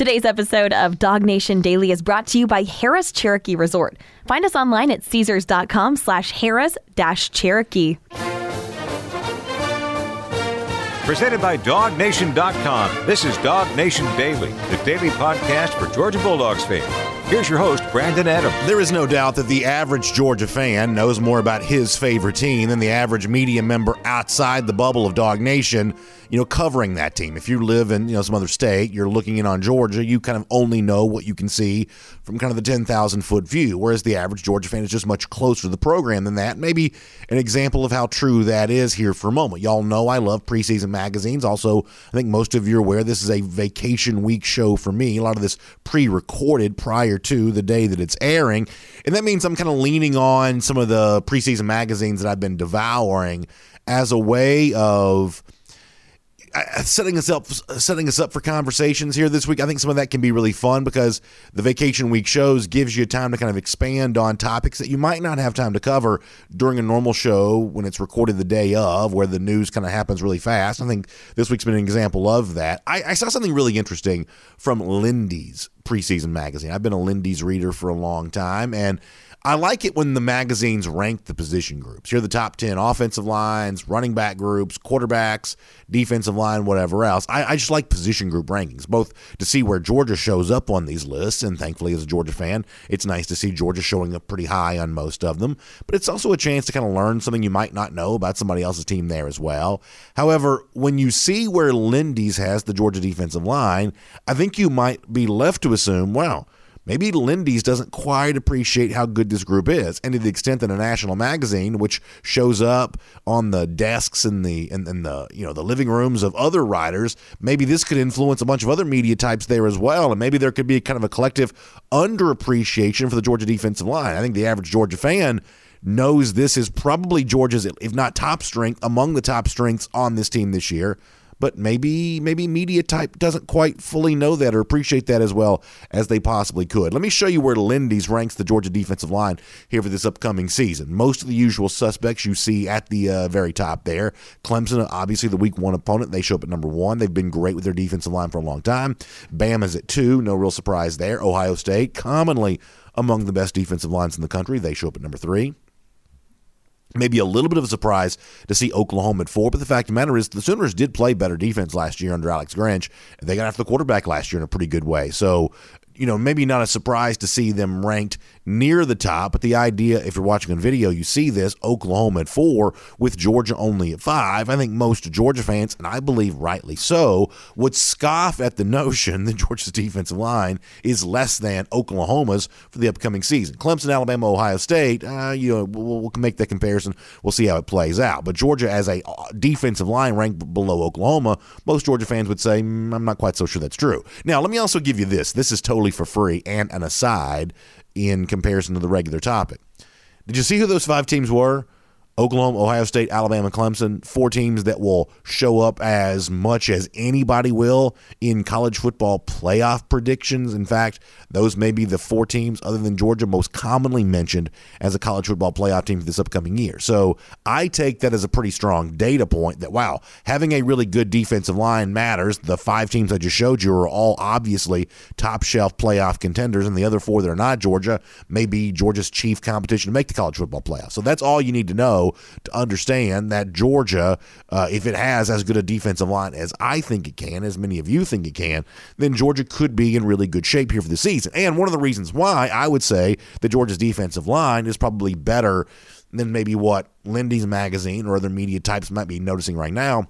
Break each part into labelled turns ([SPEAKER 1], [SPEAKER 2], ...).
[SPEAKER 1] Today's episode of Dog Nation Daily is brought to you by Harrah's Cherokee Resort. Find us online at Caesars.com slash Harrahs dash Cherokee.
[SPEAKER 2] Presented by DogNation.com. This is Dog Nation Daily, the daily podcast for Georgia Bulldogs fans. Here's your host, Brandon Adams.
[SPEAKER 3] There is no doubt that the average Georgia fan knows more about his favorite team than the average media member outside the bubble of Dog Nation, you know, covering that team. If you live in, you know, some other state, you're looking in on Georgia, you kind of only know what you can see from kind of the 10,000 foot view, whereas the average Georgia fan is just much closer to the program than that. Maybe an example of how true that is here for a moment. Y'all know I love preseason magazines. Also, I think most of you are aware this is a vacation week show for me. A lot of this pre recorded prior to the day that it's airing. And that means I'm kind of leaning on some of the preseason magazines that I've been devouring as a way of setting us up setting us up for conversations here this week. I think some of that can be really fun because the vacation week shows gives you time to kind of expand on topics that you might not have time to cover during a normal show when it's recorded the day of, where the news kind of happens really fast. I think this week's been an example of that. I, I saw something really interesting from Lindy's preseason magazine. I've been a Lindy's reader for a long time, and I like it when the magazines rank the position groups. Are the top 10 offensive lines, running back groups, quarterbacks, defensive line, whatever else. I, I, just like position group rankings, both to see where Georgia shows up on these lists. And thankfully, as a Georgia fan, it's nice to see Georgia showing up pretty high on most of them. But it's also a chance to kind of learn something you might not know about somebody else's team there as well. However, when you see where Lindy's has the Georgia defensive line, I think you might be left to assume, well, maybe Lindy's doesn't quite appreciate how good this group is, and to the extent that a national magazine, which shows up on the desks in the in, in, the you know the living rooms of other writers, maybe this could influence a bunch of other media types there as well, and maybe there could be kind of a collective underappreciation for the Georgia defensive line. I think the average Georgia fan knows this is probably Georgia's, if not top strength, among the top strengths on this team this year but maybe maybe media type doesn't quite fully know that or appreciate that as well as they possibly could. Let me show you where Lindy's ranks the Georgia defensive line here for this upcoming season. Most of the usual suspects you see at the uh, very top there. Clemson, obviously the week one opponent, they show up at number one. They've been great with their defensive line for a long time. Bama's at two, no real surprise there. Ohio State, commonly among the best defensive lines in the country, they show up at number three. Maybe a little bit of a surprise to see Oklahoma at four, but the fact of the matter is the Sooners did play better defense last year under Alex Grinch. They got after the quarterback last year in a pretty good way. So you know, maybe not a surprise to see them ranked near the top, but the idea, if you're watching a video, you see this Oklahoma at four with Georgia only at five. I think most Georgia fans, and I believe rightly so, would scoff at the notion that Georgia's defensive line is less than Oklahoma's for the upcoming season. Clemson, Alabama, Ohio State, uh, you know, we'll, we'll, make that comparison. We'll see how it plays out. But Georgia, as a uh, defensive line ranked below Oklahoma, most Georgia fans would say, mm, I'm not quite so sure that's true. Now, let me also give you this. This is totally for free and an aside in comparison to the regular topic. Did you see who those five teams were? Oklahoma, Ohio State, Alabama, Clemson, four teams that will show up as much as anybody will in college football playoff predictions. In fact, those may be the four teams, other than Georgia, most commonly mentioned as a college football playoff team for this upcoming year. So I take that as a pretty strong data point that, wow, having a really good defensive line matters. The five teams I just showed you are all obviously top shelf playoff contenders, and the other four that are not Georgia may be Georgia's chief competition to make the college football playoff. So that's all you need to know to understand that Georgia, uh, if it has as good a defensive line as I think it can, as many of you think it can, then Georgia could be in really good shape here for the season. And one of the reasons why I would say that Georgia's defensive line is probably better than maybe what Lindy's magazine or other media types might be noticing right now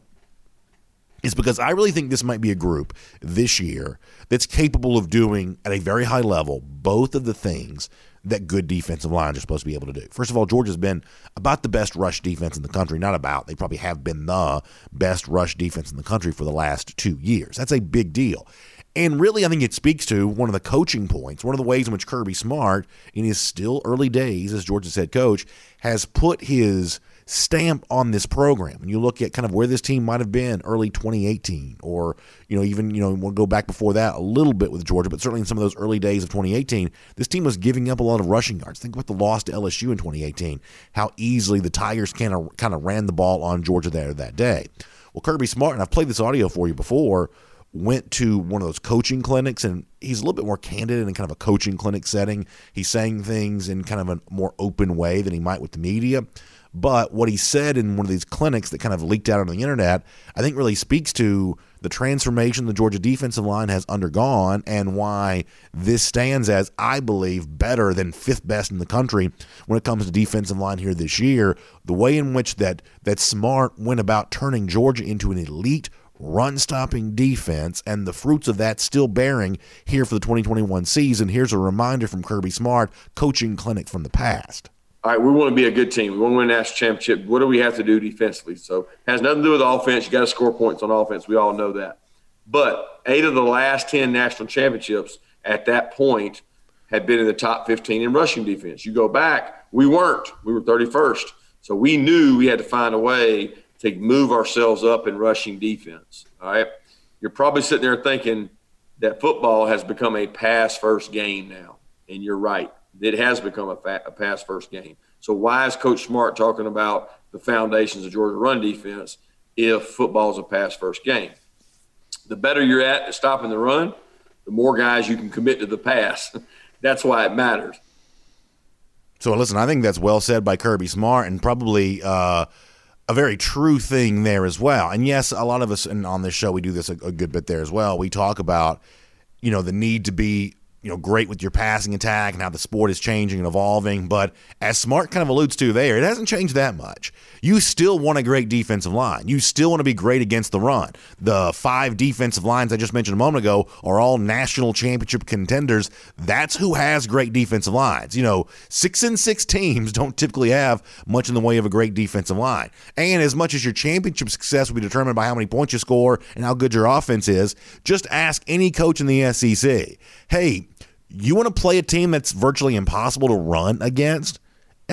[SPEAKER 3] is because I really think this might be a group this year that's capable of doing at a very high level both of the things that good defensive lines are supposed to be able to do. First of all, Georgia's been about the best rush defense in the country. Not about, they probably have been the best rush defense in the country for the last two years. That's a big deal. And really, I think it speaks to one of the coaching points, one of the ways in which Kirby Smart, in his still early days as Georgia's head coach, has put his stamp on this program. And you look at kind of where this team might have been early 2018, or you know even you know we'll go back before that a little bit with Georgia, but certainly in some of those early days of 2018, this team was giving up a lot of rushing yards. Think about the loss to LSU in 2018, how easily the Tigers kind of kind of ran the ball on Georgia there that day. Well, Kirby Smart, and I've played this audio for you before went to one of those coaching clinics and he's a little bit more candid in kind of a coaching clinic setting. He's saying things in kind of a more open way than he might with the media. But what he said in one of these clinics that kind of leaked out on the internet, I think really speaks to the transformation the Georgia defensive line has undergone and why this stands as, I believe, better than fifth best in the country when it comes to defensive line here this year. The way in which that that Smart went about turning Georgia into an elite run stopping defense and the fruits of that still bearing here for the 2021 season. Here's a reminder from Kirby Smart, coaching clinic from the past
[SPEAKER 4] all right, we want to be a good team. We want to win a national championship. What do we have to do defensively? So it has nothing to do with offense. You got to score points on offense. We all know that. But eight of the last 10 national championships at that point had been in the top 15 in rushing defense. You go back, we weren't. We were 31st. So we knew we had to find a way to move ourselves up in rushing defense. All right. You're probably sitting there thinking that football has become a pass first game now. And you're right it has become a, fa- a pass first game. So why is Coach Smart talking about the foundations of Georgia run defense if football is a pass first game? The better you're at stopping the run, the more guys you can commit to the pass. that's why it matters.
[SPEAKER 3] So listen, I think that's well said by Kirby Smart, and probably uh, a very true thing there as well. And yes, a lot of us, and on this show, we do this a, a good bit there as well. We talk about, you know, the need to be you know, great with your passing attack and how the sport is changing and evolving. But as Smart kind of alludes to there, it hasn't changed that much. You still want a great defensive line. You still want to be great against the run. The five defensive lines I just mentioned a moment ago are all national championship contenders. That's who has great defensive lines. You know, six and six teams don't typically have much in the way of a great defensive line. And as much as your championship success will be determined by how many points you score and how good your offense is, just ask any coach in the SEC. Hey, you want to play a team that's virtually impossible to run against?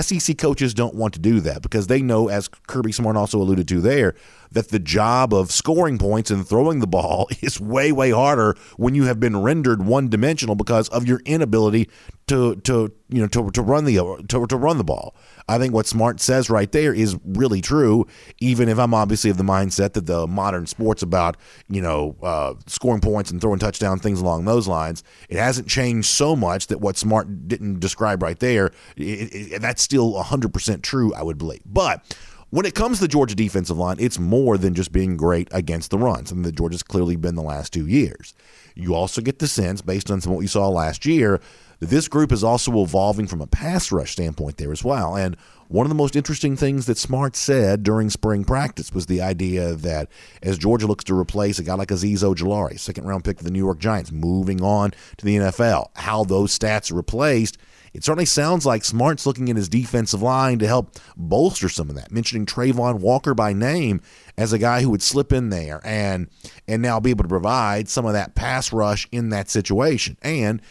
[SPEAKER 3] SEC coaches don't want to do that because they know, as Kirby Smart also alluded to there, that the job of scoring points and throwing the ball is way, way harder when you have been rendered one dimensional because of your inability to, to you know, to, to run the to, to run the ball. I think what Smart says right there is really true, even if I'm obviously of the mindset that the modern sport's about, you know, uh, scoring points and throwing touchdown, things along those lines. It hasn't changed so much that what Smart didn't describe right there, it, it, that's still 100% true, I would believe. But when it comes to the Georgia defensive line, it's more than just being great against the run, something that Georgia's clearly been the last two years. You also get the sense, based on some what we saw last year, that this group is also evolving from a pass rush standpoint there as well. And one of the most interesting things that Smart said during spring practice was the idea that as Georgia looks to replace a guy like Azeez Ojulari, second round pick of the New York Giants, moving on to the NFL, how those stats are replaced it certainly sounds like Smart's looking at his defensive line to help bolster some of that, mentioning Travon Walker by name as a guy who would slip in there and and now be able to provide some of that pass rush in that situation. And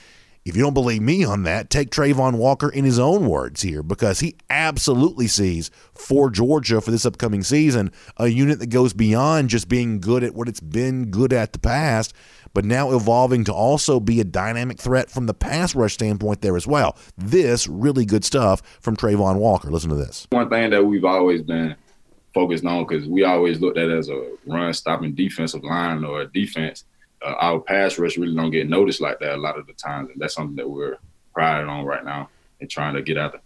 [SPEAKER 3] if you don't believe me on that, take Travon Walker in his own words here because he absolutely sees for Georgia for this upcoming season a unit that goes beyond just being good at what it's been good at the past, but now evolving to also be a dynamic threat from the pass rush standpoint there as well. This really good stuff from Travon Walker. Listen to this.
[SPEAKER 5] One thing that we've always been focused on because we always looked at as a run stopping defensive line or a defense uh, our pass rush really don't get noticed like that a lot of the times, and that's something that we're priding on right now and trying to get out there.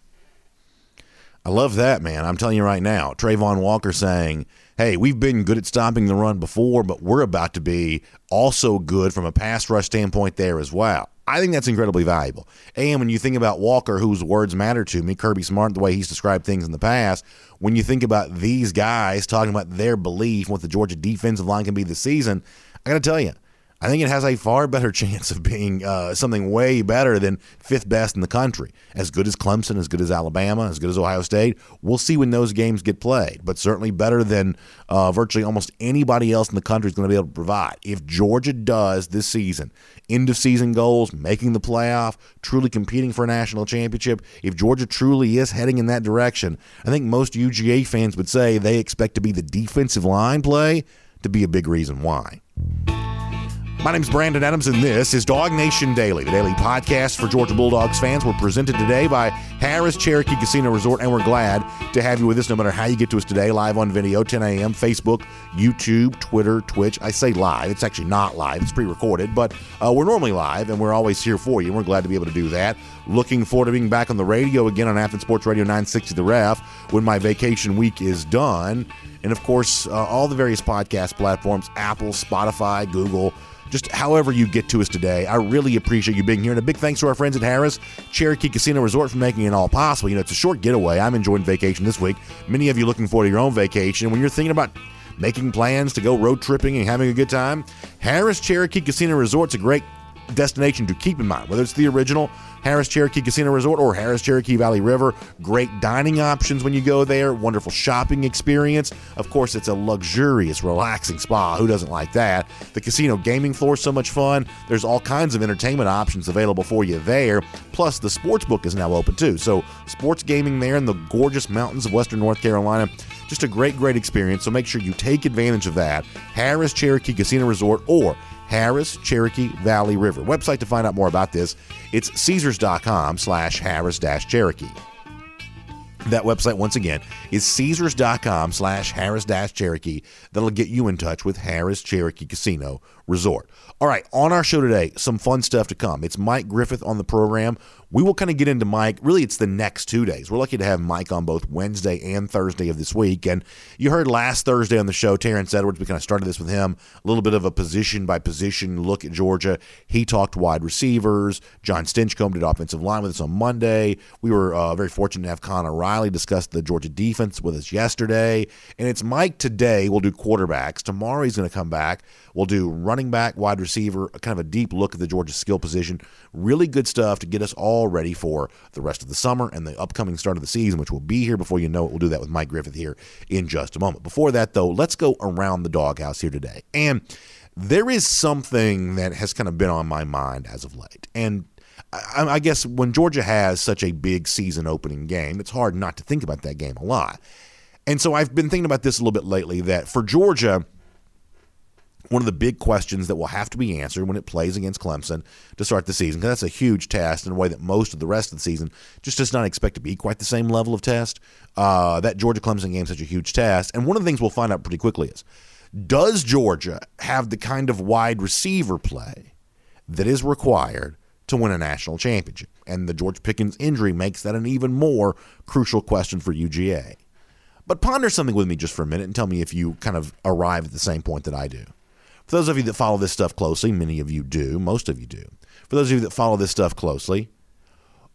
[SPEAKER 3] I love that, man. I'm telling you right now, Travon Walker saying, hey, we've been good at stopping the run before, but we're about to be also good from a pass rush standpoint there as well. I think that's incredibly valuable. And when you think about Walker, whose words matter to me, Kirby Smart, the way he's described things in the past, when you think about these guys talking about their belief, what the Georgia defensive line can be this season, I got to tell you, I think it has a far better chance of being uh, something way better than fifth best in the country. As good as Clemson, as good as Alabama, as good as Ohio State. We'll see when those games get played, but certainly better than uh, virtually almost anybody else in the country is going to be able to provide. If Georgia does this season, end of season goals, making the playoff, truly competing for a national championship, if Georgia truly is heading in that direction, I think most UGA fans would say they expect to be the defensive line play to be a big reason why. My name's Brandon Adams, and this is Dog Nation Daily, the daily podcast for Georgia Bulldogs fans. We're presented today by Harrah's Cherokee Casino Resort, and we're glad to have you with us no matter how you get to us today, live on video, 10 a.m., Facebook, YouTube, Twitter, Twitch. I say live. It's actually not live, it's pre recorded, but uh, we're normally live, and we're always here for you, and we're glad to be able to do that. Looking forward to being back on the radio again on Athens Sports Radio 960 The Ref when my vacation week is done. And of course, uh, all the various podcast platforms Apple, Spotify, Google just however you get to us today. I really appreciate you being here. And a big thanks to our friends at Harrah's Cherokee Casino Resort for making it all possible. You know, it's a short getaway. I'm enjoying vacation this week. Many of you looking forward to your own vacation. When you're thinking about making plans to go road tripping and having a good time, Harrah's Cherokee Casino Resort's a great destination to keep in mind, whether it's the original Harrah's Cherokee Casino Resort or Harrah's Cherokee Valley River. Great dining options when you go there, wonderful shopping experience. Of course, it's a luxurious, relaxing spa. Who doesn't like that? The casino gaming floor is so much fun. There's all kinds of entertainment options available for you there. Plus, the sports book is now open too. So, sports gaming there in the gorgeous mountains of Western North Carolina. Just a great, great experience. So make sure you take advantage of that. Harrah's Cherokee Casino Resort or Harrah's Cherokee Valley River. Website to find out more about this, it's Caesars.com slash Harrahs dash Cherokee. That website, once again, is Caesars.com slash Harrahs dash Cherokee. That'll get you in touch with Harrah's Cherokee Casino Resort. All right, on our show today, some fun stuff to come. It's Mike Griffith on the program. We will kind of get into Mike. Really, it's the next two days. We're lucky to have Mike on both Wednesday and Thursday of this week. And you heard last Thursday on the show, Terrence Edwards, we kind of started this with him, a little bit of a position by position look at Georgia. He talked wide receivers. John Stinchcomb did offensive line with us on Monday. We were uh, very fortunate to have Connor Riley discuss the Georgia defense with us yesterday. And it's Mike today. We'll do quarterbacks. Tomorrow he's going to come back. We'll do running back, wide receiver, kind of a deep look at the Georgia skill position. Really good stuff to get us all ready for the rest of the summer and the upcoming start of the season, which will be here before you know it. We'll do that with Mike Griffith here in just a moment. Before that, though, let's go around the doghouse here today. And there is something that has kind of been on my mind as of late. And I, I guess when Georgia has such a big season opening game, it's hard not to think about that game a lot. And so I've been thinking about this a little bit lately that for Georgia, one of the big questions that will have to be answered when it plays against Clemson to start the season, because that's a huge test in a way that most of the rest of the season just does not expect to be quite the same level of test. Uh, that Georgia Clemson game is such a huge test. And one of the things we'll find out pretty quickly is does Georgia have the kind of wide receiver play that is required to win a national championship? And the George Pickens injury makes that an even more crucial question for UGA. But ponder something with me just for a minute and tell me if you kind of arrive at the same point that I do. For those of you that follow this stuff closely, many of you do, most of you do. For those of you that follow this stuff closely,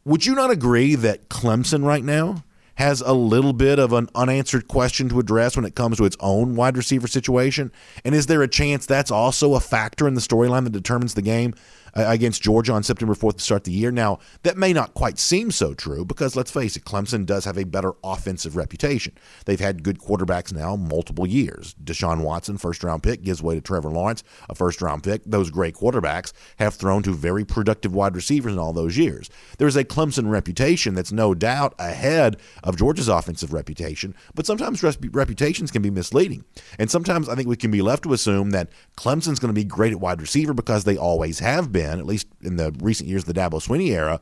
[SPEAKER 3] would you not agree that Clemson right now has a little bit of an unanswered question to address when it comes to its own wide receiver situation? And is there a chance that's also a factor in the storyline that determines the game? Uh, against Georgia on September 4th to start the year. Now, that may not quite seem so true because let's face it, Clemson does have a better offensive reputation. They've had good quarterbacks now multiple years. Deshaun Watson, first round pick, gives way to Trevor Lawrence, a first round pick. Those great quarterbacks have thrown to very productive wide receivers in all those years. There's a Clemson reputation that's no doubt ahead of Georgia's offensive reputation, but sometimes reputations can be misleading. And sometimes I think we can be left to assume that Clemson's going to be great at wide receiver because they always have been been, at least in the recent years of the Dabo Swinney era.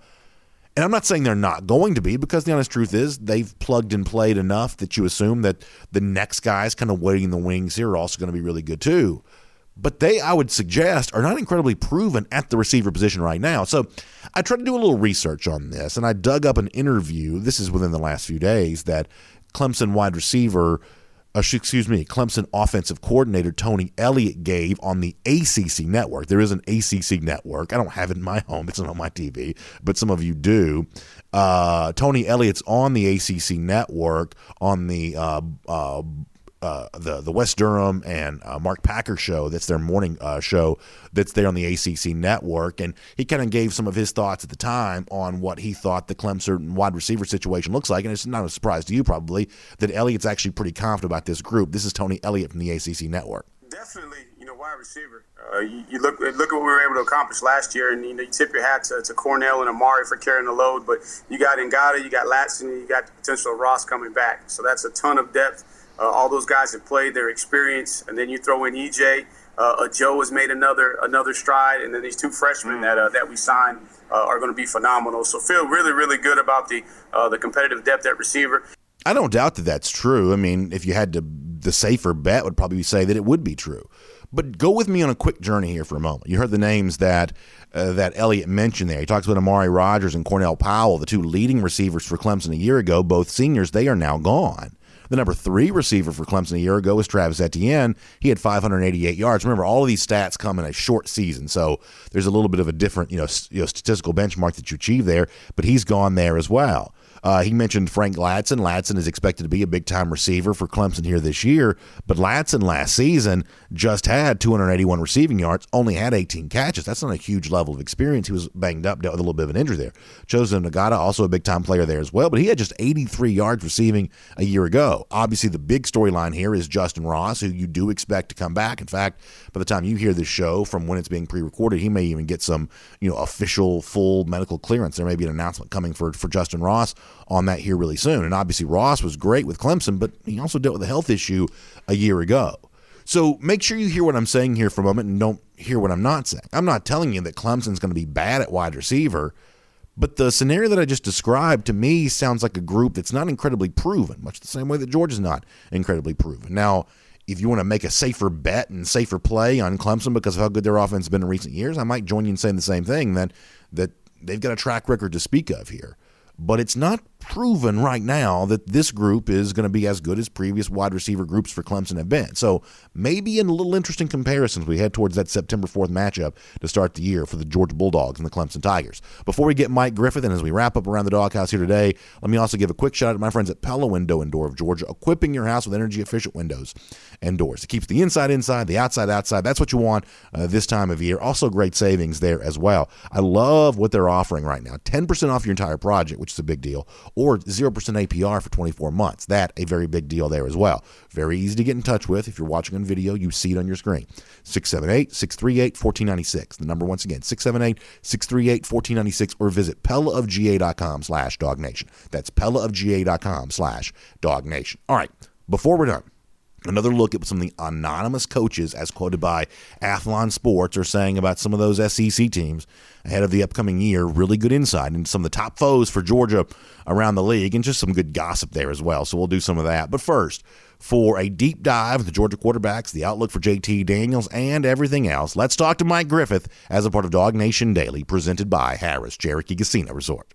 [SPEAKER 3] And I'm not saying they're not going to be because the honest truth is they've plugged and played enough that you assume that the next guys kind of waiting in the wings here are also going to be really good too. But they, I would suggest, are not incredibly proven at the receiver position right now. So I tried to do a little research on this and I dug up an interview. This is within the last few days that Clemson wide receiver uh, excuse me, Clemson offensive coordinator Tony Elliott gave on the ACC network. There is an ACC network. I don't have it in my home. It's not on my TV, but some of you do. Uh, Tony Elliott's on the ACC network on the uh, uh the the Wes Durham and uh, Mark Packer show. That's their morning uh, show. That's there on the ACC network, and he kind of gave some of his thoughts at the time on what he thought the Clemson wide receiver situation looks like. And it's not a surprise to you probably that Elliott's actually pretty confident about this group. This is Tony Elliott from the ACC network.
[SPEAKER 6] Definitely, you know, wide receiver. Uh, you, you, look look at what we were able to accomplish last year, and you, know, you tip your hat to, to Cornell and Amari for carrying the load. But you got Ngata, you got Ladson, and you got the potential of Ross coming back. So that's a ton of depth uh, all those guys have played their experience, and then you throw in EJ. Uh, Joe has made another another stride, and then these two freshmen that uh, that we signed uh, are going to be phenomenal. So feel really really good about the uh, the competitive depth at receiver.
[SPEAKER 3] I don't doubt that that's true. I mean, if you had to, the safer bet would probably say that it would be true. But go with me on a quick journey here for a moment. You heard the names that uh, that Elliott mentioned there. He talks about Amari Rogers and Cornell Powell, the two leading receivers for Clemson a year ago, both seniors. They are now gone. The number three receiver for Clemson a year ago was Travis Etienne. He had 588 yards. Remember, all of these stats come in a short season, so there's a little bit of a different, you know, you know statistical benchmark that you achieve there. But he's gone there as well. Uh, he mentioned Frank Ladson. Ladson is expected to be a big time receiver for Clemson here this year, but Ladson last season just had 281 receiving yards, only had 18 catches. That's not a huge level of experience. He was banged up, dealt with a little bit of an injury there. Joseph Ngata, also a big time player there as well, but he had just 83 yards receiving a year ago. Obviously, the big storyline here is Justin Ross, who you do expect to come back. In fact, by the time you hear this show, from when it's being pre-recorded, he may even get some, you know, official full medical clearance. There may be an announcement coming for for Justin Ross on that here really soon. And obviously, Ross was great with Clemson, but he also dealt with a health issue a year ago. So make sure you hear what I'm saying here for a moment and don't hear what I'm not saying. I'm not telling you that Clemson's going to be bad at wide receiver, but the scenario that I just described to me sounds like a group that's not incredibly proven, much the same way that Georgia's not incredibly proven. Now, if you want to make a safer bet and safer play on Clemson because of how good their offense has been in recent years, I might join you in saying the same thing that that they've got a track record to speak of here but it's not proven right now that this group is going to be as good as previous wide receiver groups for Clemson have been. So maybe in a little interesting comparisons we head towards that September 4th matchup to start the year for the Georgia Bulldogs and the Clemson Tigers. Before we get Mike Griffith and as we wrap up around the doghouse here today, let me also give a quick shout out to my friends at Pella Window and Door of Georgia, equipping your house with energy efficient windows and doors. It keeps the inside inside, the outside outside. That's what you want uh, this time of year. Also great savings there as well. I love what they're offering right now. 10% off your entire project, which is a big deal, or 0% APR for 24 months. That a very big deal there as well. Very easy to get in touch with. If you're watching on video, you see it on your screen. 678 638 1496. The number once again, 678 638 1496, or visit PellaofGA.com slash dognation. That's PellaofGA.com slash dognation. All right, before we're done, Another look at some of the anonymous coaches, as quoted by Athlon Sports, are saying about some of those SEC teams ahead of the upcoming year. Really good insight into some of the top foes for Georgia around the league and just some good gossip there as well. So we'll do some of that. But first, for a deep dive of the Georgia quarterbacks, the outlook for JT Daniels, and everything else, let's talk to Mike Griffith as a part of Dog Nation Daily, presented by Harrah's Cherokee Casino Resort.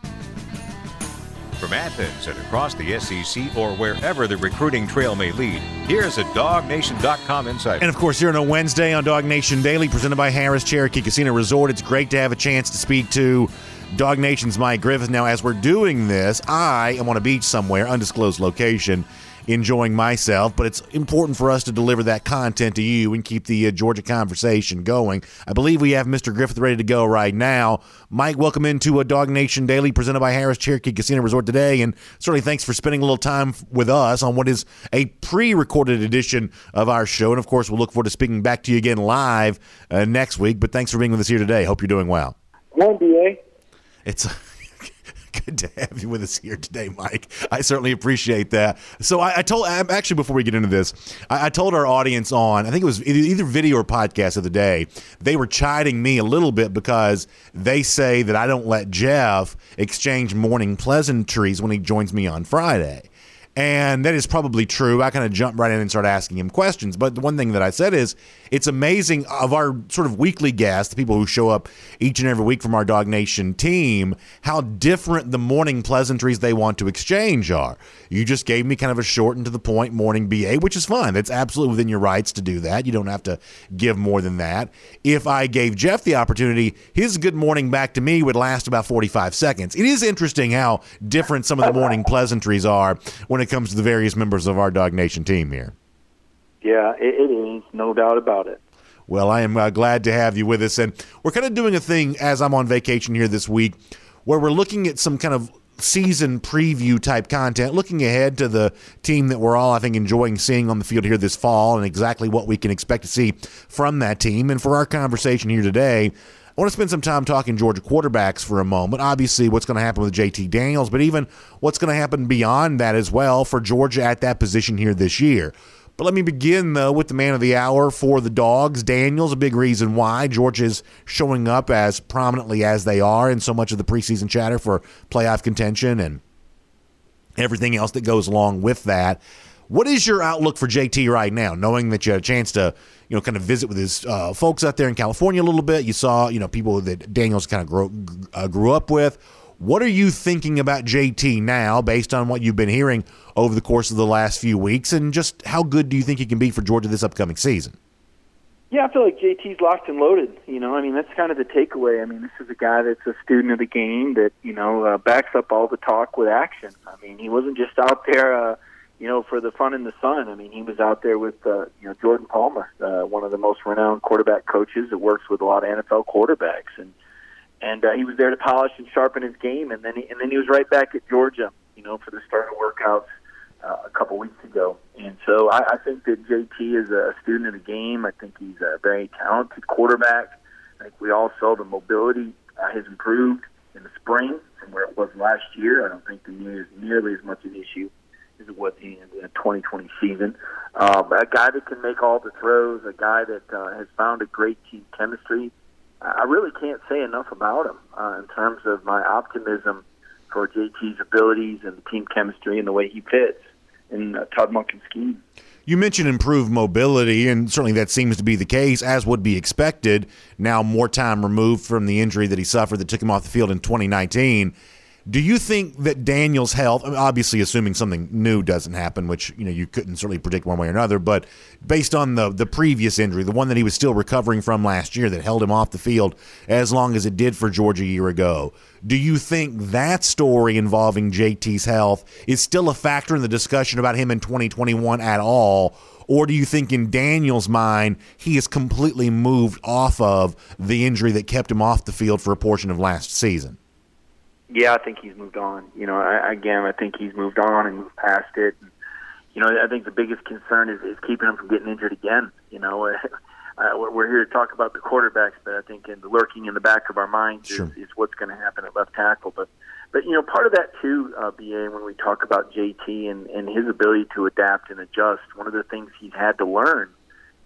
[SPEAKER 2] From Athens and across the SEC or wherever the recruiting trail may lead, here's a DogNation.com insight.
[SPEAKER 3] And of course, here on a Wednesday on Dog Nation Daily, presented by Harrah's Cherokee Casino Resort, it's great to have a chance to speak to Dog Nation's Mike Griffith. Now, as we're doing this, I am on a beach somewhere, undisclosed location enjoying myself, but it's important for us to deliver that content to you and keep the uh, Georgia conversation going. I believe we have Mr. Griffith ready to go right now. Mike, welcome into a Dog Nation Daily presented by Harrah's Cherokee Casino Resort today, and certainly thanks for spending a little time with us on what is a pre-recorded edition of our show. And of course, we'll look forward to speaking back to you again live uh, next week. But thanks for being with us here today. Hope you're doing well.
[SPEAKER 7] One BA.
[SPEAKER 3] It's good to have you with us here today, Mike. I certainly appreciate that. So I, I told, um, actually, before we get into this, I, I, told our audience on, I think it was either video or podcast of the day, they were chiding me a little bit because they say that I don't let Jeff exchange morning pleasantries when he joins me on Friday. And that is probably true. I kind of jump right in and start asking him questions. But the one thing that I said is it's amazing of our sort of weekly guests, the people who show up each and every week from our Dog Nation team, how different the morning pleasantries they want to exchange are. You just gave me kind of a short and to the point morning BA, which is fine. That's absolutely within your rights to do that. You don't have to give more than that. If I gave Jeff the opportunity, his good morning back to me would last about 45 seconds. It is interesting how different some of the morning pleasantries are when it it comes to the various members of our Dog Nation team here.
[SPEAKER 7] Yeah, it, it is, no doubt about it.
[SPEAKER 3] Well, I am uh, glad to have you with us. And we're kind of doing a thing as I'm on vacation here this week where we're looking at some kind of season preview type content, looking ahead to the team that we're all, I think, enjoying seeing on the field here this fall and exactly what we can expect to see from that team. And for our conversation here today, I want to spend some time talking Georgia quarterbacks for a moment. Obviously, what's going to happen with JT Daniels, but even what's going to happen beyond that as well for Georgia at that position here this year. But let me begin, though, with the man of the hour for the Dogs. Daniels, a big reason why Georgia's showing up as prominently as they are in so much of the preseason chatter for playoff contention and everything else that goes along with that. What is your outlook for JT right now, knowing that you had a chance to, you know, kind of visit with his uh, folks out there in California a little bit? You saw, you know, people that Daniels kind of grew, uh, grew up with. What are you thinking about JT now, based on what you've been hearing over the course of the last few weeks, and just how good do you think he can be for Georgia this upcoming season?
[SPEAKER 7] Yeah, I feel like JT's locked and loaded. You know, I mean, that's kind of the takeaway. I mean, this is a guy that's a student of the game that you know uh, backs up all the talk with action. I mean, he wasn't just out there. Uh, you know, for the fun and the sun. I mean, he was out there with, uh, you know, Jordan Palmer, uh, one of the most renowned quarterback coaches that works with a lot of NFL quarterbacks, and and uh, he was there to polish and sharpen his game, and then he, and then he was right back at Georgia, you know, for the start of workouts uh, a couple weeks ago. And so I, I think that JT is a student of the game. I think he's a very talented quarterback. I think we all saw the mobility uh, has improved in the spring from where it was last year. I don't think the knee is nearly as much an issue is what in the 2020 season. Um, a guy that can make all the throws, a guy that uh, has found a great team chemistry. I really can't say enough about him uh, in terms of my optimism for JT's abilities and the team chemistry and the way he fits in uh, Todd Monken's scheme.
[SPEAKER 3] You mentioned improved mobility, and certainly that seems to be the case, as would be expected. Now, more time removed from the injury that he suffered that took him off the field in 2019. Do you think that Daniels' health, obviously assuming something new doesn't happen, which you know you couldn't certainly predict one way or another, but based on the the previous injury, the one that he was still recovering from last year that held him off the field as long as it did for Georgia a year ago, do you think that story involving JT's health is still a factor in the discussion about him in 2021 at all? Or do you think in Daniels' mind he is completely moved off of the injury that kept him off the field for a portion of last season?
[SPEAKER 7] Yeah, I think he's moved on. You know, I, again, I think he's moved on and moved past it. And, you know, I think the biggest concern is, is keeping him from getting injured again. You know, uh, we're here to talk about the quarterbacks, but I think in the lurking in the back of our minds sure. is, is what's going to happen at left tackle. But, but you know, part of that too, uh, BA, when we talk about JT and, and his ability to adapt and adjust, one of the things he's had to learn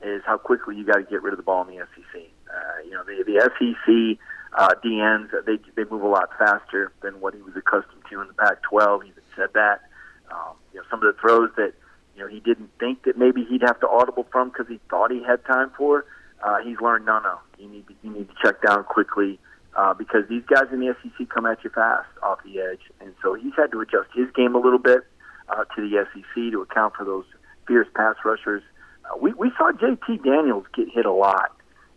[SPEAKER 7] is how quickly you got to get rid of the ball in the SEC. Uh, you know, the the SEC uh, DNs. They they move a lot faster than what he was accustomed to in the Pac-12. He even said that. Um, you know, some of the throws that you know he didn't think that maybe he'd have to audible from because he thought he had time for. Uh, he's learned no, no. You need to, you need to check down quickly uh, because these guys in the SEC come at you fast off the edge, and so he's had to adjust his game a little bit uh, to the SEC to account for those fierce pass rushers. Uh, we we saw JT Daniels get hit a lot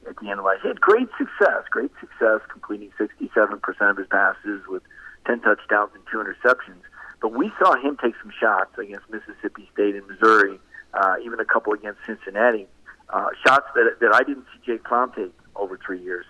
[SPEAKER 7] at the end of life. He had great success, great success, completing 67% of his passes with 10 touchdowns and two interceptions. But we saw him take some shots against Mississippi State and Missouri, uh, even a couple against Cincinnati. Uh, shots that that I didn't see Jake Fromm take over three years.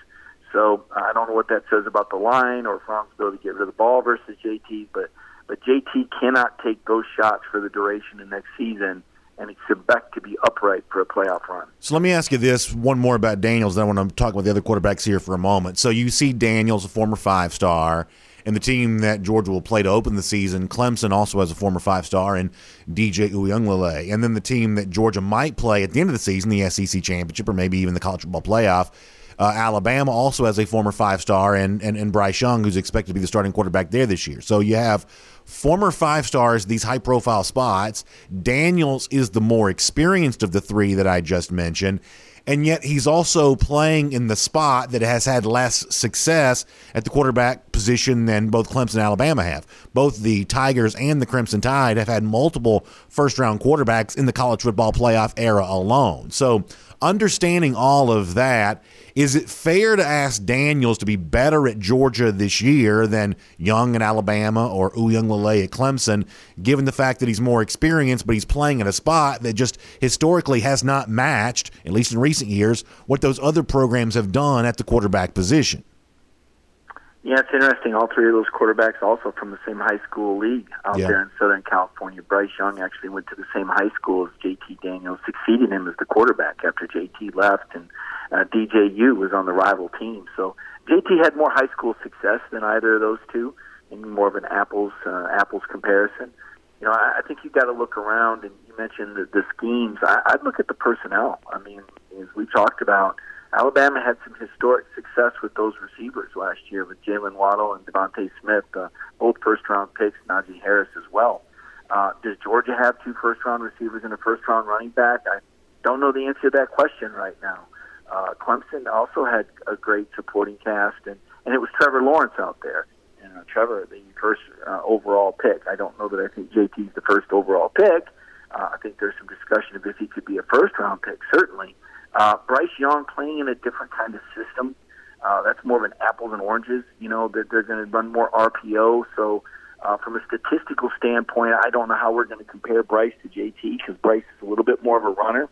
[SPEAKER 7] So uh, I don't know what that says about the line or Fromm's ability to get rid of the ball versus JT, but but JT cannot take those shots for the duration of next season and expect to be upright for a playoff run.
[SPEAKER 3] So let me ask you this one more about Daniels. Then I want to talk about the other quarterbacks here for a moment. So you see Daniels, a former five star, and the team that Georgia will play to open the season. Clemson also has a former five star and DJ Uiagalelei. And then the team that Georgia might play at the end of the season, the SEC championship or maybe even the college football playoff. Uh, Alabama also has a former five star and, and, and Bryce Young, who's expected to be the starting quarterback there this year. So you have former five stars, these high profile spots. Daniels is the more experienced of the three that I just mentioned. And yet he's also playing in the spot that has had less success at the quarterback position than both Clemson and Alabama have. Both the Tigers and the Crimson Tide have had multiple first round quarterbacks in the college football playoff era alone. So understanding all of that, is it fair to ask Daniels to be better at Georgia this year than Young at Alabama or Uiagalelei at Clemson, given the fact that he's more experienced, but he's playing at a spot that just historically has not matched, at least in recent years, what those other programs have done at the quarterback position?
[SPEAKER 7] Yeah, it's interesting. All three of those quarterbacks also from the same high school league out yeah. there in Southern California. Bryce Young actually went to the same high school as JT Daniels, succeeded him as the quarterback after JT left, and uh, DJU was on the rival team. So JT had more high school success than either of those two, in more of an apples uh, apples comparison. You know, I, I think you got to look around, and you mentioned the, the schemes. I, I'd look at the personnel. I mean, as we talked about, Alabama had some historic success with those receivers last year with Jaylen Waddle and DeVonta Smith, uh, both first round picks, Najee Harris as well. Uh, does Georgia have two first round receivers and a first round running back? I don't know the answer to that question right now. Uh, Clemson also had a great supporting cast, and, and it was Trevor Lawrence out there. And uh, Trevor, the first uh, overall pick. I don't know that I think JT's the first overall pick. Uh, I think there's some discussion of if he could be a first round pick, certainly. Uh, Bryce Young playing in a different kind of system. Uh, that's more of an apples and oranges. You know, that they're, they're going to run more RPO. So, uh, from a statistical standpoint, I don't know how we're going to compare Bryce to JT because Bryce is a little bit more of a runner.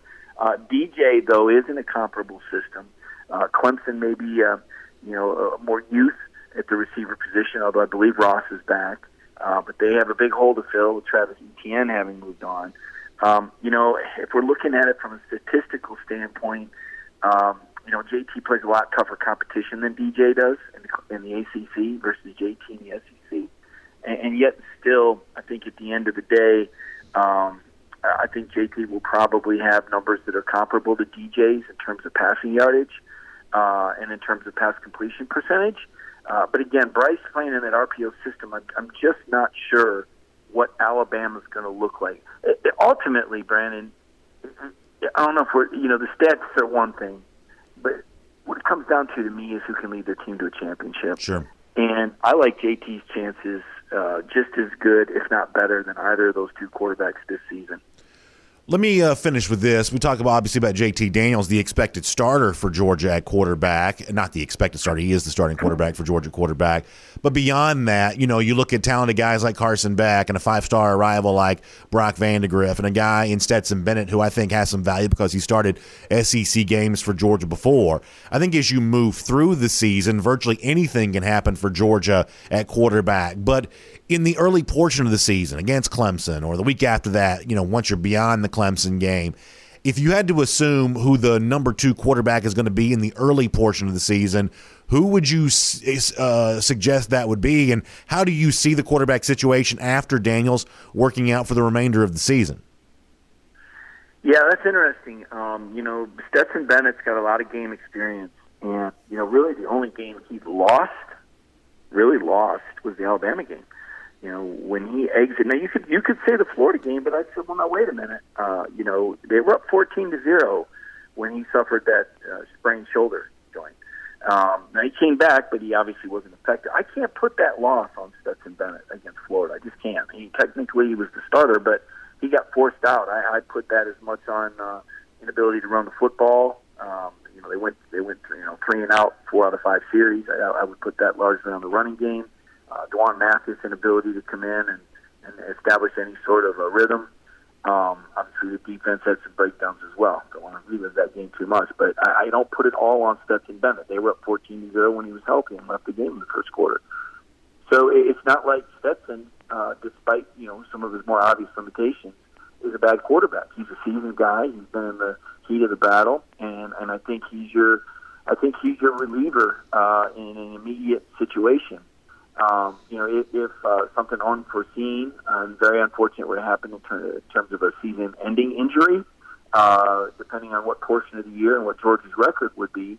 [SPEAKER 7] DJ though is in a comparable system. Uh, Clemson may be, uh, you know, uh, more youth at the receiver position, although I believe Ross is back. Uh, but they have a big hole to fill with Travis Etienne having moved on. Um, you know, if we're looking at it from a statistical standpoint, um, you know, JT plays a lot tougher competition than DJ does in the, in the ACC versus JT in the SEC. And, and yet, still, I think at the end of the day, um, I think JT will probably have numbers that are comparable to DJ's in terms of passing yardage uh, and in terms of pass completion percentage. Uh, but again, Bryce playing in that RPO system, I'm, I'm just not sure what Alabama's going to look like. It, it, ultimately, Brandon, I don't know if we're, you know, the stats are one thing, but what it comes down to to me is who can lead their team to a championship.
[SPEAKER 3] Sure.
[SPEAKER 7] And I like JT's chances uh, just as good, if not better, than either of those two quarterbacks this season.
[SPEAKER 3] Let me uh, finish with this. We talk about obviously about JT Daniels, the expected starter for Georgia at quarterback. Not the expected starter; he is the starting quarterback for Georgia quarterback. But beyond that, you know, you look at talented guys like Carson Beck and a five-star arrival like Brock Vandagriff, and a guy in Stetson Bennett who I think has some value because he started SEC games for Georgia before. I think as you move through the season, virtually anything can happen for Georgia at quarterback. But in the early portion of the season against Clemson or the week after that, you know, once you're beyond the Clemson game, if you had to assume who the number two quarterback is going to be in the early portion of the season, who would you uh, suggest that would be? And how do you see the quarterback situation after Daniels working out for the remainder of the season?
[SPEAKER 7] Yeah, that's interesting. Um, you know, Stetson Bennett's got a lot of game experience. And, you know, really the only game he lost, really lost, was the Alabama game you know, when he exited. Now you could you could say the Florida game, but I said, well, now wait a minute. Uh, you know, they were up fourteen to zero when he suffered that uh, sprained shoulder joint. Um, now he came back, but he obviously wasn't effective. I can't put that loss on Stetson Bennett against Florida. I just can't. He technically he was the starter, but he got forced out. I, I put that as much on uh, inability to run the football. Um, you know, they went they went you know three and out, four out of five series. I, I would put that largely on the running game uh, D'Wan Mathis' inability to come in and, and establish any sort of a rhythm. Um, obviously, the defense had some breakdowns as well. Don't want to relive that game too much, but I, I don't put it all on Stetson Bennett. They were up 14 0 when he was healthy and left the game in the first quarter. So it's not like Stetson, uh, despite you know some of his more obvious limitations, is a bad quarterback. He's a seasoned guy. He's been in the heat of the battle, and and I think he's your, I think he's your reliever uh, in an immediate situation. Um, you know, if, if uh, something unforeseen and very unfortunate would happen in, ter- in terms of a season-ending injury, uh, depending on what portion of the year and what Georgia's record would be,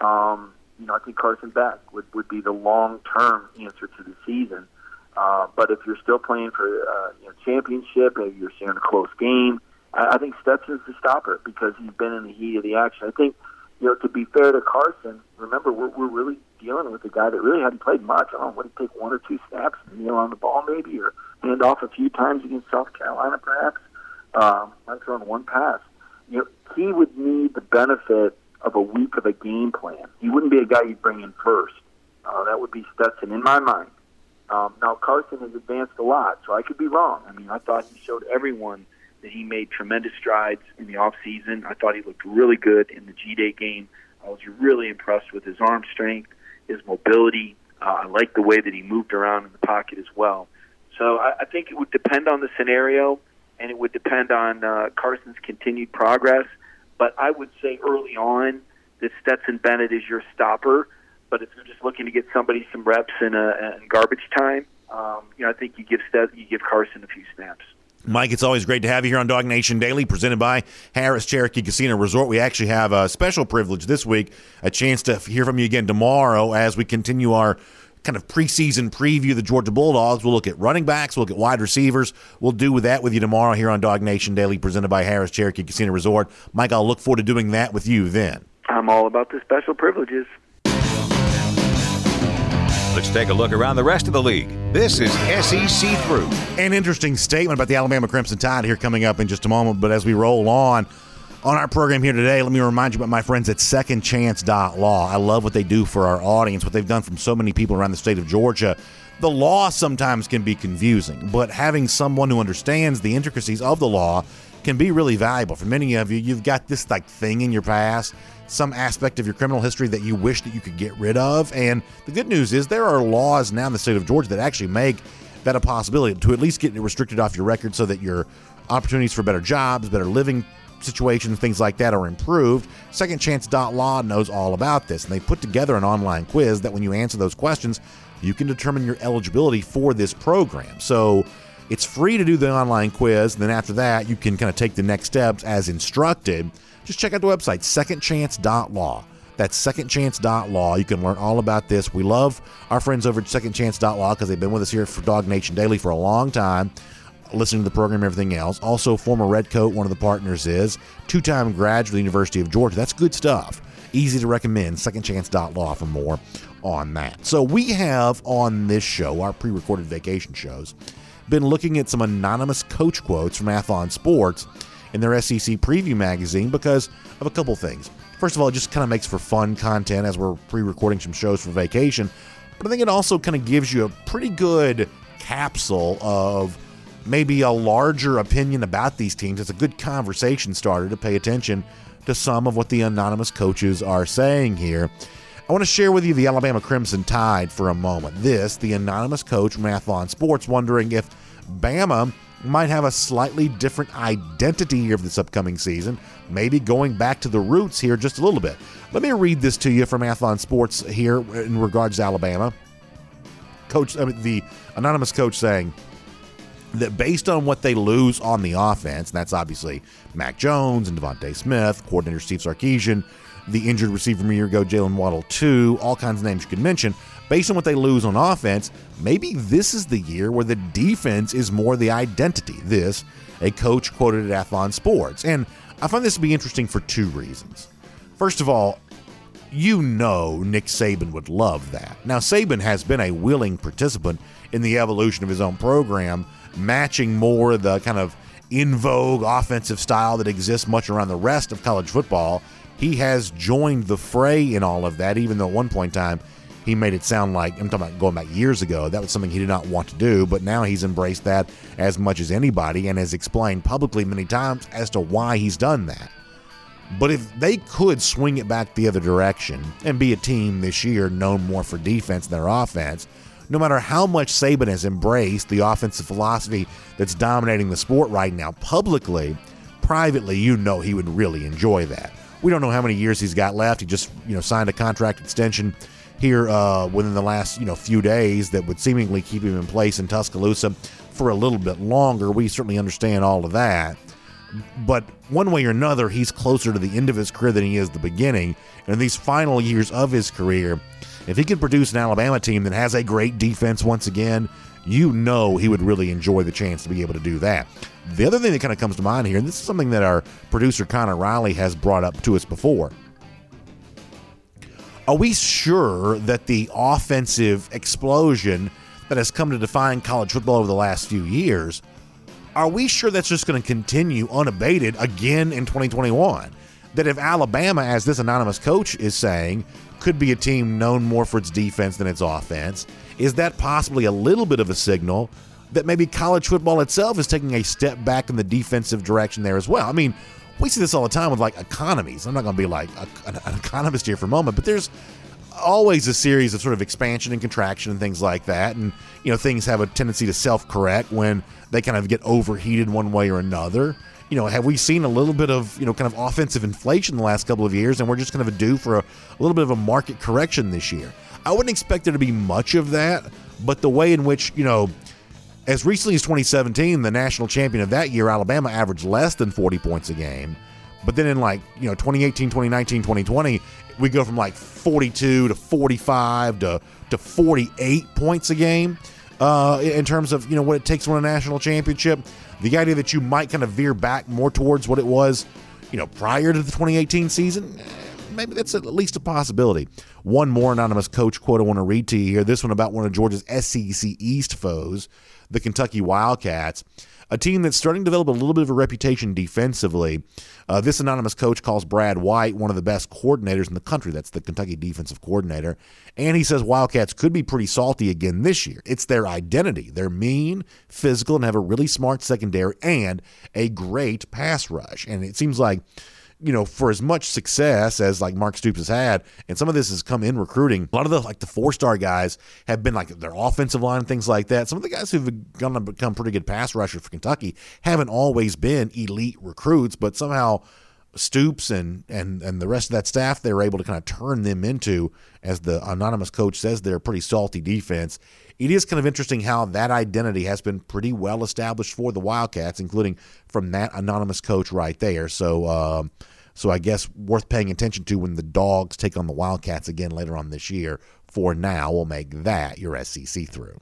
[SPEAKER 7] um, you know, I think Carson Beck would, would be the long-term answer to the season. Uh, but if you're still playing for uh, you know, championship, if you're seeing a close game, I, I think Stetson's the stopper because he's been in the heat of the action. I think, you know, to be fair to Carson, remember we're, we're really dealing with a guy that really hadn't played much. I don't know, would he take one or two snaps, know, on the ball maybe, or hand off a few times against South Carolina perhaps. Um, might throw in one pass. You know, he would need the benefit of a week of a game plan. He wouldn't be a guy you'd bring in first. Uh, that would be Stetson in my mind. Um, now Carson has advanced a lot, so I could be wrong. I mean, I thought he showed everyone that he made tremendous strides in the off season. I thought he looked really good in the G Day game. I was really impressed with his arm strength his mobility. Uh, I like the way that he moved around in the pocket as well. So I, I think it would depend on the scenario, and it would depend on uh, Carson's continued progress. But I would say early on that Stetson Bennett is your stopper. But if you're just looking to get somebody some reps in, a, in garbage time, um, you know, I think you give Stet- you give Carson a few snaps.
[SPEAKER 3] Mike, it's always great to have you here on Dog Nation Daily, presented by Harrah's Cherokee Casino Resort. We actually have a special privilege this week, a chance to hear from you again tomorrow as we continue our kind of preseason preview of the Georgia Bulldogs. We'll look at running backs, we'll look at wide receivers. We'll do with that with you tomorrow here on Dog Nation Daily, presented by Harrah's Cherokee Casino Resort. Mike, I'll look forward to doing that with you then.
[SPEAKER 7] I'm all about the special privileges.
[SPEAKER 2] Let's take a look around the rest of the league. This is SEC Through.
[SPEAKER 3] An interesting statement about the Alabama Crimson Tide here coming up in just a moment. But as we roll on, on our program here today, let me remind you about my friends at secondchance.law. I love what they do for our audience, what they've done from so many people around the state of Georgia. The law sometimes can be confusing, but having someone who understands the intricacies of the law can be really valuable. For many of you, you've got this like thing in your past, some aspect of your criminal history that you wish that you could get rid of. And the good news is there are laws now in the state of Georgia that actually make that a possibility to at least get it restricted off your record so that your opportunities for better jobs, better living situations, things like that are improved. Secondchance.law knows all about this, and they put together an online quiz that when you answer those questions, you can determine your eligibility for this program. So it's free to do the online quiz, and then after that, you can kind of take the next steps as instructed. Just check out the website, secondchance.law. That's secondchance.law. You can learn all about this. We love our friends over at secondchance.law because they've been with us here for Dog Nation Daily for a long time listening to the program, and everything else. Also, former Redcoat, one of the partners is two time graduate of the University of Georgia. That's good stuff. Easy to recommend. Secondchance.law for more on that. So, we have on this show, our pre recorded vacation shows, been looking at some anonymous coach quotes from Athlon Sports in their SEC preview magazine because of a couple things. First of all, it just kind of makes for fun content as we're pre recording some shows for vacation. But I think it also kind of gives you a pretty good capsule of maybe a larger opinion about these teams. It's a good conversation starter to pay attention to some of what the anonymous coaches are saying here. I want to share with you the Alabama Crimson Tide for a moment. This, the anonymous coach from Athlon Sports, wondering if Bama might have a slightly different identity here for this upcoming season, maybe going back to the roots here just a little bit. Let me read this to you from Athlon Sports here in regards to Alabama. Coach, I mean, the anonymous coach saying, that based on what they lose on the offense, and that's obviously Mac Jones and DeVonta Smith, coordinator Steve Sarkisian, the injured receiver from a year ago, Jaylen Waddle, too, all kinds of names you could mention. Based on what they lose on offense, maybe this is the year where the defense is more the identity. This, a coach quoted at Athlon Sports. And I find this to be interesting for two reasons. First of all, you know Nick Saban would love that. Now, Saban has been a willing participant in the evolution of his own program matching more the kind of in vogue offensive style that exists much around the rest of college football. He has joined the fray in all of that, even though at one point in time he made it sound like I'm talking about going back years ago. That was something he did not want to do, but now he's embraced that as much as anybody and has explained publicly many times as to why he's done that. But if they could swing it back the other direction and be a team this year known more for defense than their offense, no matter how much Saban has embraced the offensive philosophy that's dominating the sport right now publicly, privately, you know he would really enjoy that. We don't know how many years he's got left. He just, you know, signed a contract extension here uh, within the last, you know, few days that would seemingly keep him in place in Tuscaloosa for a little bit longer. We certainly understand all of that. But one way or another, he's closer to the end of his career than he is the beginning. And in these final years of his career, if he could produce an Alabama team that has a great defense once again, you know he would really enjoy the chance to be able to do that. The other thing that kind of comes to mind here, and this is something that our producer Connor Riley has brought up to us before. Are we sure that the offensive explosion that has come to define college football over the last few years, are we sure that's just going to continue unabated again in 2021? That if Alabama, as this anonymous coach is saying, could be a team known more for its defense than its offense. Is that possibly a little bit of a signal that maybe college football itself is taking a step back in the defensive direction there as well? I mean, we see this all the time with like economies. I'm not going to be like a, an, economist here for a moment, but there's always a series of sort of expansion and contraction and things like that. And, you know, things have a tendency to self correct when they kind of get overheated one way or another you know, have we seen a little bit of, you know, kind of offensive inflation the last couple of years and we're just kind of due for a, a little bit of a market correction this year? I wouldn't expect there to be much of that, but the way in which, you know, As recently as 2017, the national champion of that year, Alabama, averaged less than 40 points a game. But then in like, you know, 2018, 2019, 2020, we go from like 42 to 45 to, to 48 points a game uh, in terms of, you know, what it takes to win a national championship. The idea that you might kind of veer back more towards what it was, you know, prior to the 2018 season, eh, maybe that's at least a possibility. One more anonymous coach quote I want to read to you here. This one about one of Georgia's SEC East foes, the Kentucky Wildcats a team that's starting to develop a little bit of a reputation defensively. Uh, this anonymous coach calls Brad White one of the best coordinators in the country. That's the Kentucky defensive coordinator. And he says Wildcats could be pretty salty again this year. It's their identity. They're mean, physical, and have a really smart secondary and a great pass rush. And it seems like you know, for as much success as like Mark Stoops has had, and some of this has come in recruiting. A lot of the like the four star guys have been like their offensive line things like that. Some of the guys who've gone to become pretty good pass rushers for Kentucky haven't always been elite recruits, but somehow Stoops and and and the rest of that staff they're able to kind of turn them into, as the anonymous coach says, they're a pretty salty defense. It is kind of interesting how that identity has been pretty well established for the Wildcats, including from that anonymous coach right there. So. Um, so I guess worth paying attention to when the Dogs take on the Wildcats again later on this year. For now, we'll make that your SEC through.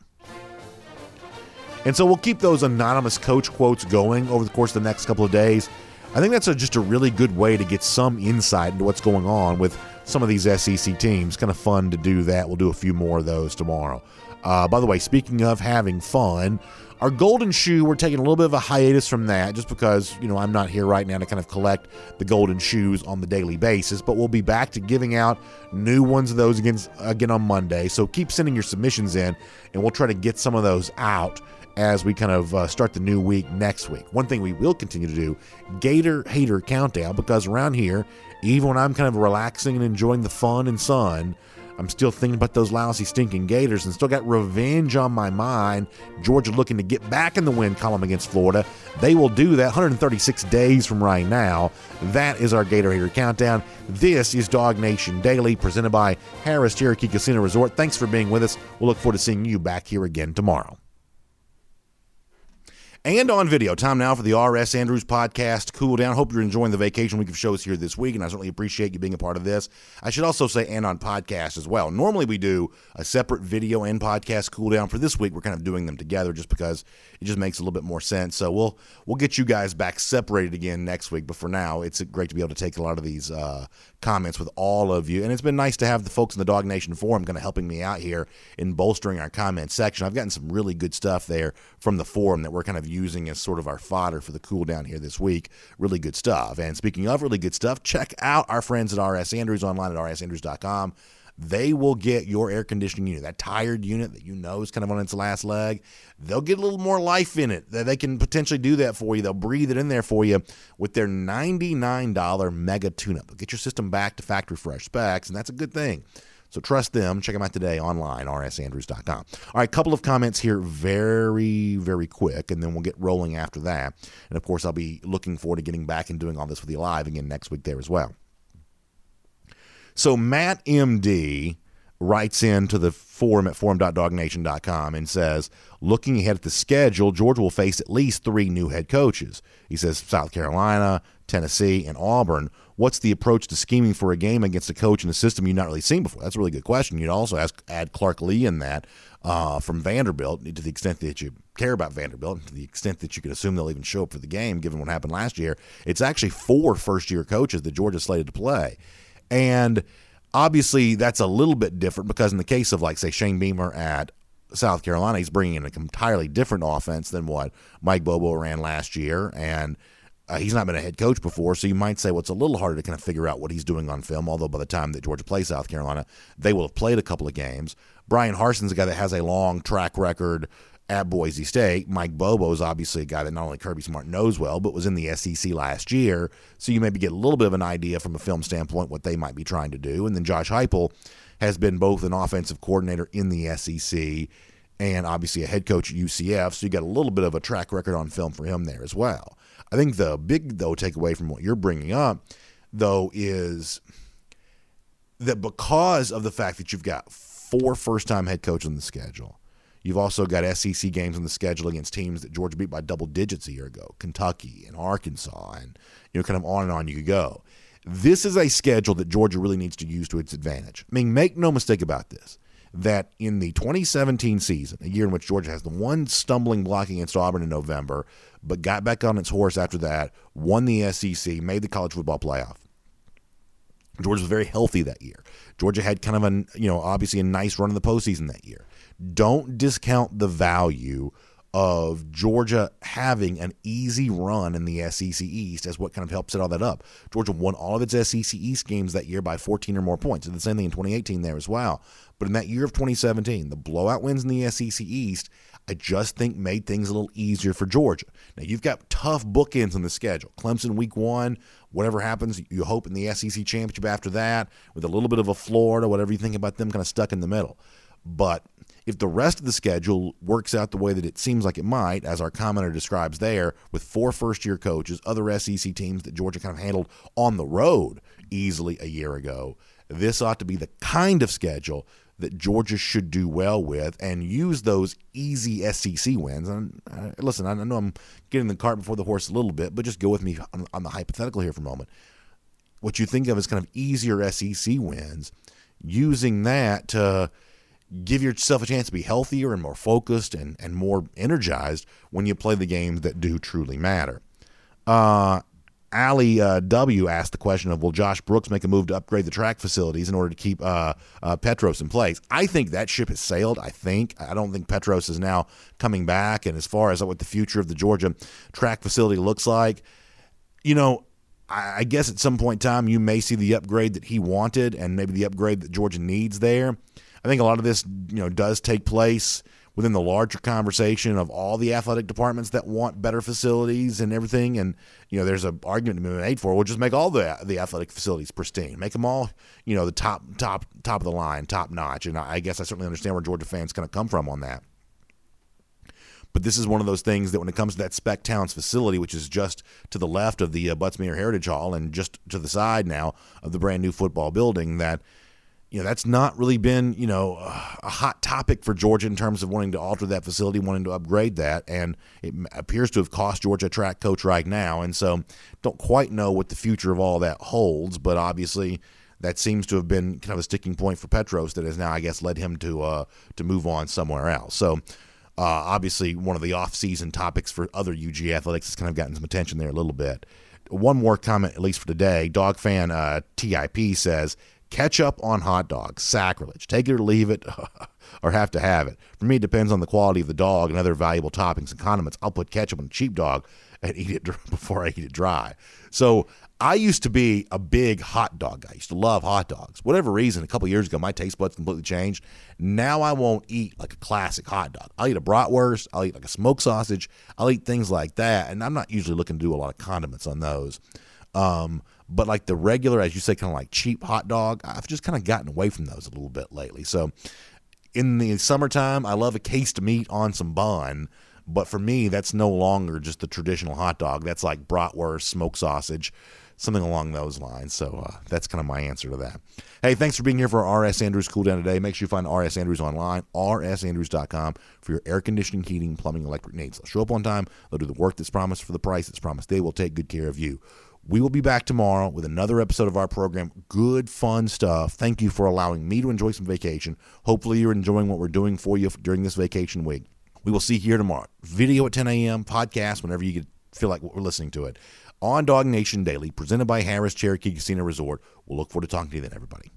[SPEAKER 3] And so we'll keep those anonymous coach quotes going over the course of the next couple of days. I think that's a, just a really good way to get some insight into what's going on with some of these SEC teams. Kind of fun to do that. We'll do a few more of those tomorrow. Uh, by the way, speaking of having fun, our golden shoe, we're taking a little bit of a hiatus from that just because, you know, I'm not here right now to kind of collect the golden shoes on the daily basis, but we'll be back to giving out new ones of those again, again on Monday. So keep sending your submissions in, and we'll try to get some of those out as we kind of uh, start the new week next week. One thing we will continue to do Gator Hater Countdown because around here, even when I'm kind of relaxing and enjoying the fun and sun, I'm still thinking about those lousy, stinking Gators and still got revenge on my mind. Georgia looking to get back in the win column against Florida. They will do that 136 days from right now. That is our Gator Hater Countdown. This is Dog Nation Daily, presented by Harrah's Cherokee Casino Resort. Thanks for being with us. We'll look forward to seeing you back here again tomorrow and on video. Time now for the R.S. Andrews podcast, Cool Down. Hope you're enjoying the vacation week of shows here this week, and I certainly appreciate you being a part of this. I should also say, and on podcast as well. Normally we do a separate video and podcast Cool Down. For this week, we're kind of doing them together just because it just makes a little bit more sense. So we'll we'll get you guys back separated again next week. But for now, it's great to be able to take a lot of these uh, comments with all of you, and it's been nice to have the folks in the Dog Nation forum kind of helping me out here in bolstering our comment section. I've gotten some really good stuff there from the forum that we're kind of using as sort of our fodder for the cool down here this week. Really good stuff. And speaking of really good stuff, check out our friends at RS Andrews online at rsandrews.com. They will get your air conditioning unit, that tired unit that you know is kind of on its last leg. They'll get a little more life in it. They can potentially do that for you. They'll breathe it in there for you with their $99 mega tune up. They'll get your system back to factory fresh specs, and that's a good thing. So trust them. Check them out today online, rsandrews.com. All right, couple of comments here, very, very quick, and then we'll get rolling after that. And of course, I'll be looking forward to getting back and doing all this with you live again next week there as well. So Matt MD writes into the forum at forum.dognation.com and says, looking ahead at the schedule, Georgia will face at least three new head coaches. He says South Carolina, Tennessee, and Auburn. What's the approach to scheming for a game against a coach in a system you've not really seen before? That's a really good question. You'd also ask, add Clark Lea in that uh, from Vanderbilt to the extent that you care about Vanderbilt, to the extent that you could assume they'll even show up for the game, given what happened last year. It's actually four first year coaches that Georgia slated to play. And obviously, that's a little bit different because in the case of, like, say, Shane Beamer at South Carolina, he's bringing in an entirely different offense than what Mike Bobo ran last year. And uh, he's not been a head coach before, so you might say, well, it's a little harder to kind of figure out what he's doing on film. Although by the time that Georgia plays South Carolina, they will have played a couple of games. Bryan Harsin's a guy that has a long track record at Boise State. Mike Bobo is obviously a guy that not only Kirby Smart knows well, but was in the SEC last year. So you maybe get a little bit of an idea from a film standpoint what they might be trying to do. And then Josh Heupel has been both an offensive coordinator in the SEC and obviously a head coach at UCF. So you got a little bit of a track record on film for him there as well. I think the big though takeaway from what you're bringing up though is that because of the fact that you've got four first-time head coaches on the schedule, You've also got SEC games on the schedule against teams that Georgia beat by double digits a year ago, Kentucky and Arkansas, and you know, kind of on and on you could go. This is a schedule that Georgia really needs to use to its advantage. I mean, make no mistake about this that in the 2017 season, a year in which Georgia has the one stumbling block against Auburn in November, but got back on its horse after that, won the SEC, made the college football playoff. Georgia was very healthy that year. Georgia had kind of a, you know, obviously a nice run in the postseason that year. Don't discount the value of Georgia having an easy run in the SEC East as what kind of helped set all that up. Georgia won all of its SEC East games that year by 14 or more points. Did the same thing in 2018 there as well. But in that year of 2017, the blowout wins in the SEC East, I just think made things a little easier for Georgia. Now you've got tough bookends on the schedule. Clemson week one, whatever happens, you hope in the SEC championship after that, with a little bit of a Florida, whatever you think about them, kind of stuck in the middle. But if the rest of the schedule works out the way that it seems like it might, as our commenter describes there, with four first year coaches, other SEC teams that Georgia kind of handled on the road easily a year ago, this ought to be the kind of schedule that Georgia should do well with and use those easy SEC wins. And uh, listen, I know I'm getting the cart before the horse a little bit, but just go with me on, on the hypothetical here for a moment. What you think of as kind of easier SEC wins, using that to give yourself a chance to be healthier and more focused and, and more energized when you play the games that do truly matter. Uh, Ali uh, W asked the question of Will Josh Brooks make a move to upgrade the track facilities in order to keep uh, uh, Petros in place? I think that ship has sailed. I think. I don't think Petros is now coming back. And as far as what the future of the Georgia track facility looks like, you know, I, I guess at some point in time you may see the upgrade that he wanted and maybe the upgrade that Georgia needs there. I think a lot of this, you know, does take place within the larger conversation of all the athletic departments that want better facilities and everything. And you know, there's an argument to be made for. We'll just make all the the athletic facilities pristine, make them all, you know, the top top top of the line, top notch. And I guess I certainly understand where Georgia fans kind of come from on that. But this is one of those things that when it comes to that Spec Towns facility, which is just to the left of the uh, Butts-Mehre Heritage Hall and just to the side now of the brand new football building, that know that's not really been you know a hot topic for Georgia in terms of wanting to alter that facility, wanting to upgrade that, and it appears to have cost Georgia track coach right now, and so don't quite know what the future of all that holds, but obviously that seems to have been kind of a sticking point for Petros that has now I guess led him to uh, to move on somewhere else. So. Uh, obviously, one of the off-season topics for other UG athletics has kind of gotten some attention there a little bit. One more comment, at least for today. Dog fan uh, TIP says, Ketchup on hot dogs, sacrilege. Take it or leave it, or have to have it. For me, it depends on the quality of the dog and other valuable toppings and condiments. I'll put ketchup on a cheap dog and eat it before I eat it dry. So I used to be a big hot dog guy. I used to love hot dogs. Whatever reason, a couple years ago, my taste buds completely changed. Now I won't eat like a classic hot dog. I'll eat a bratwurst. I'll eat like a smoked sausage. I'll eat things like that. And I'm not usually looking to do a lot of condiments on those. Um, but like the regular, as you say, kind of like cheap hot dog, I've just kind of gotten away from those a little bit lately. So in the summertime, I love a cased meat on some bun. But for me, that's no longer just the traditional hot dog. That's like bratwurst, smoked sausage, something along those lines. So uh, that's kind of my answer to that. Hey, thanks for being here for RS Andrews Cool Down today. Make sure you find RS Andrews online, rsandrews.com for your air conditioning, heating, plumbing, electric needs. They'll show up on time. They'll do the work that's promised for the price that's promised. They will take good care of you. We will be back tomorrow with another episode of our program. Good, fun stuff. Thank you for allowing me to enjoy some vacation. Hopefully, you're enjoying what we're doing for you during this vacation week. We will see you here tomorrow. Video at 10 a.m., podcast whenever you feel like we're listening to it. On Dog Nation Daily, presented by Harrah's Cherokee Casino Resort. We'll look forward to talking to you then, everybody.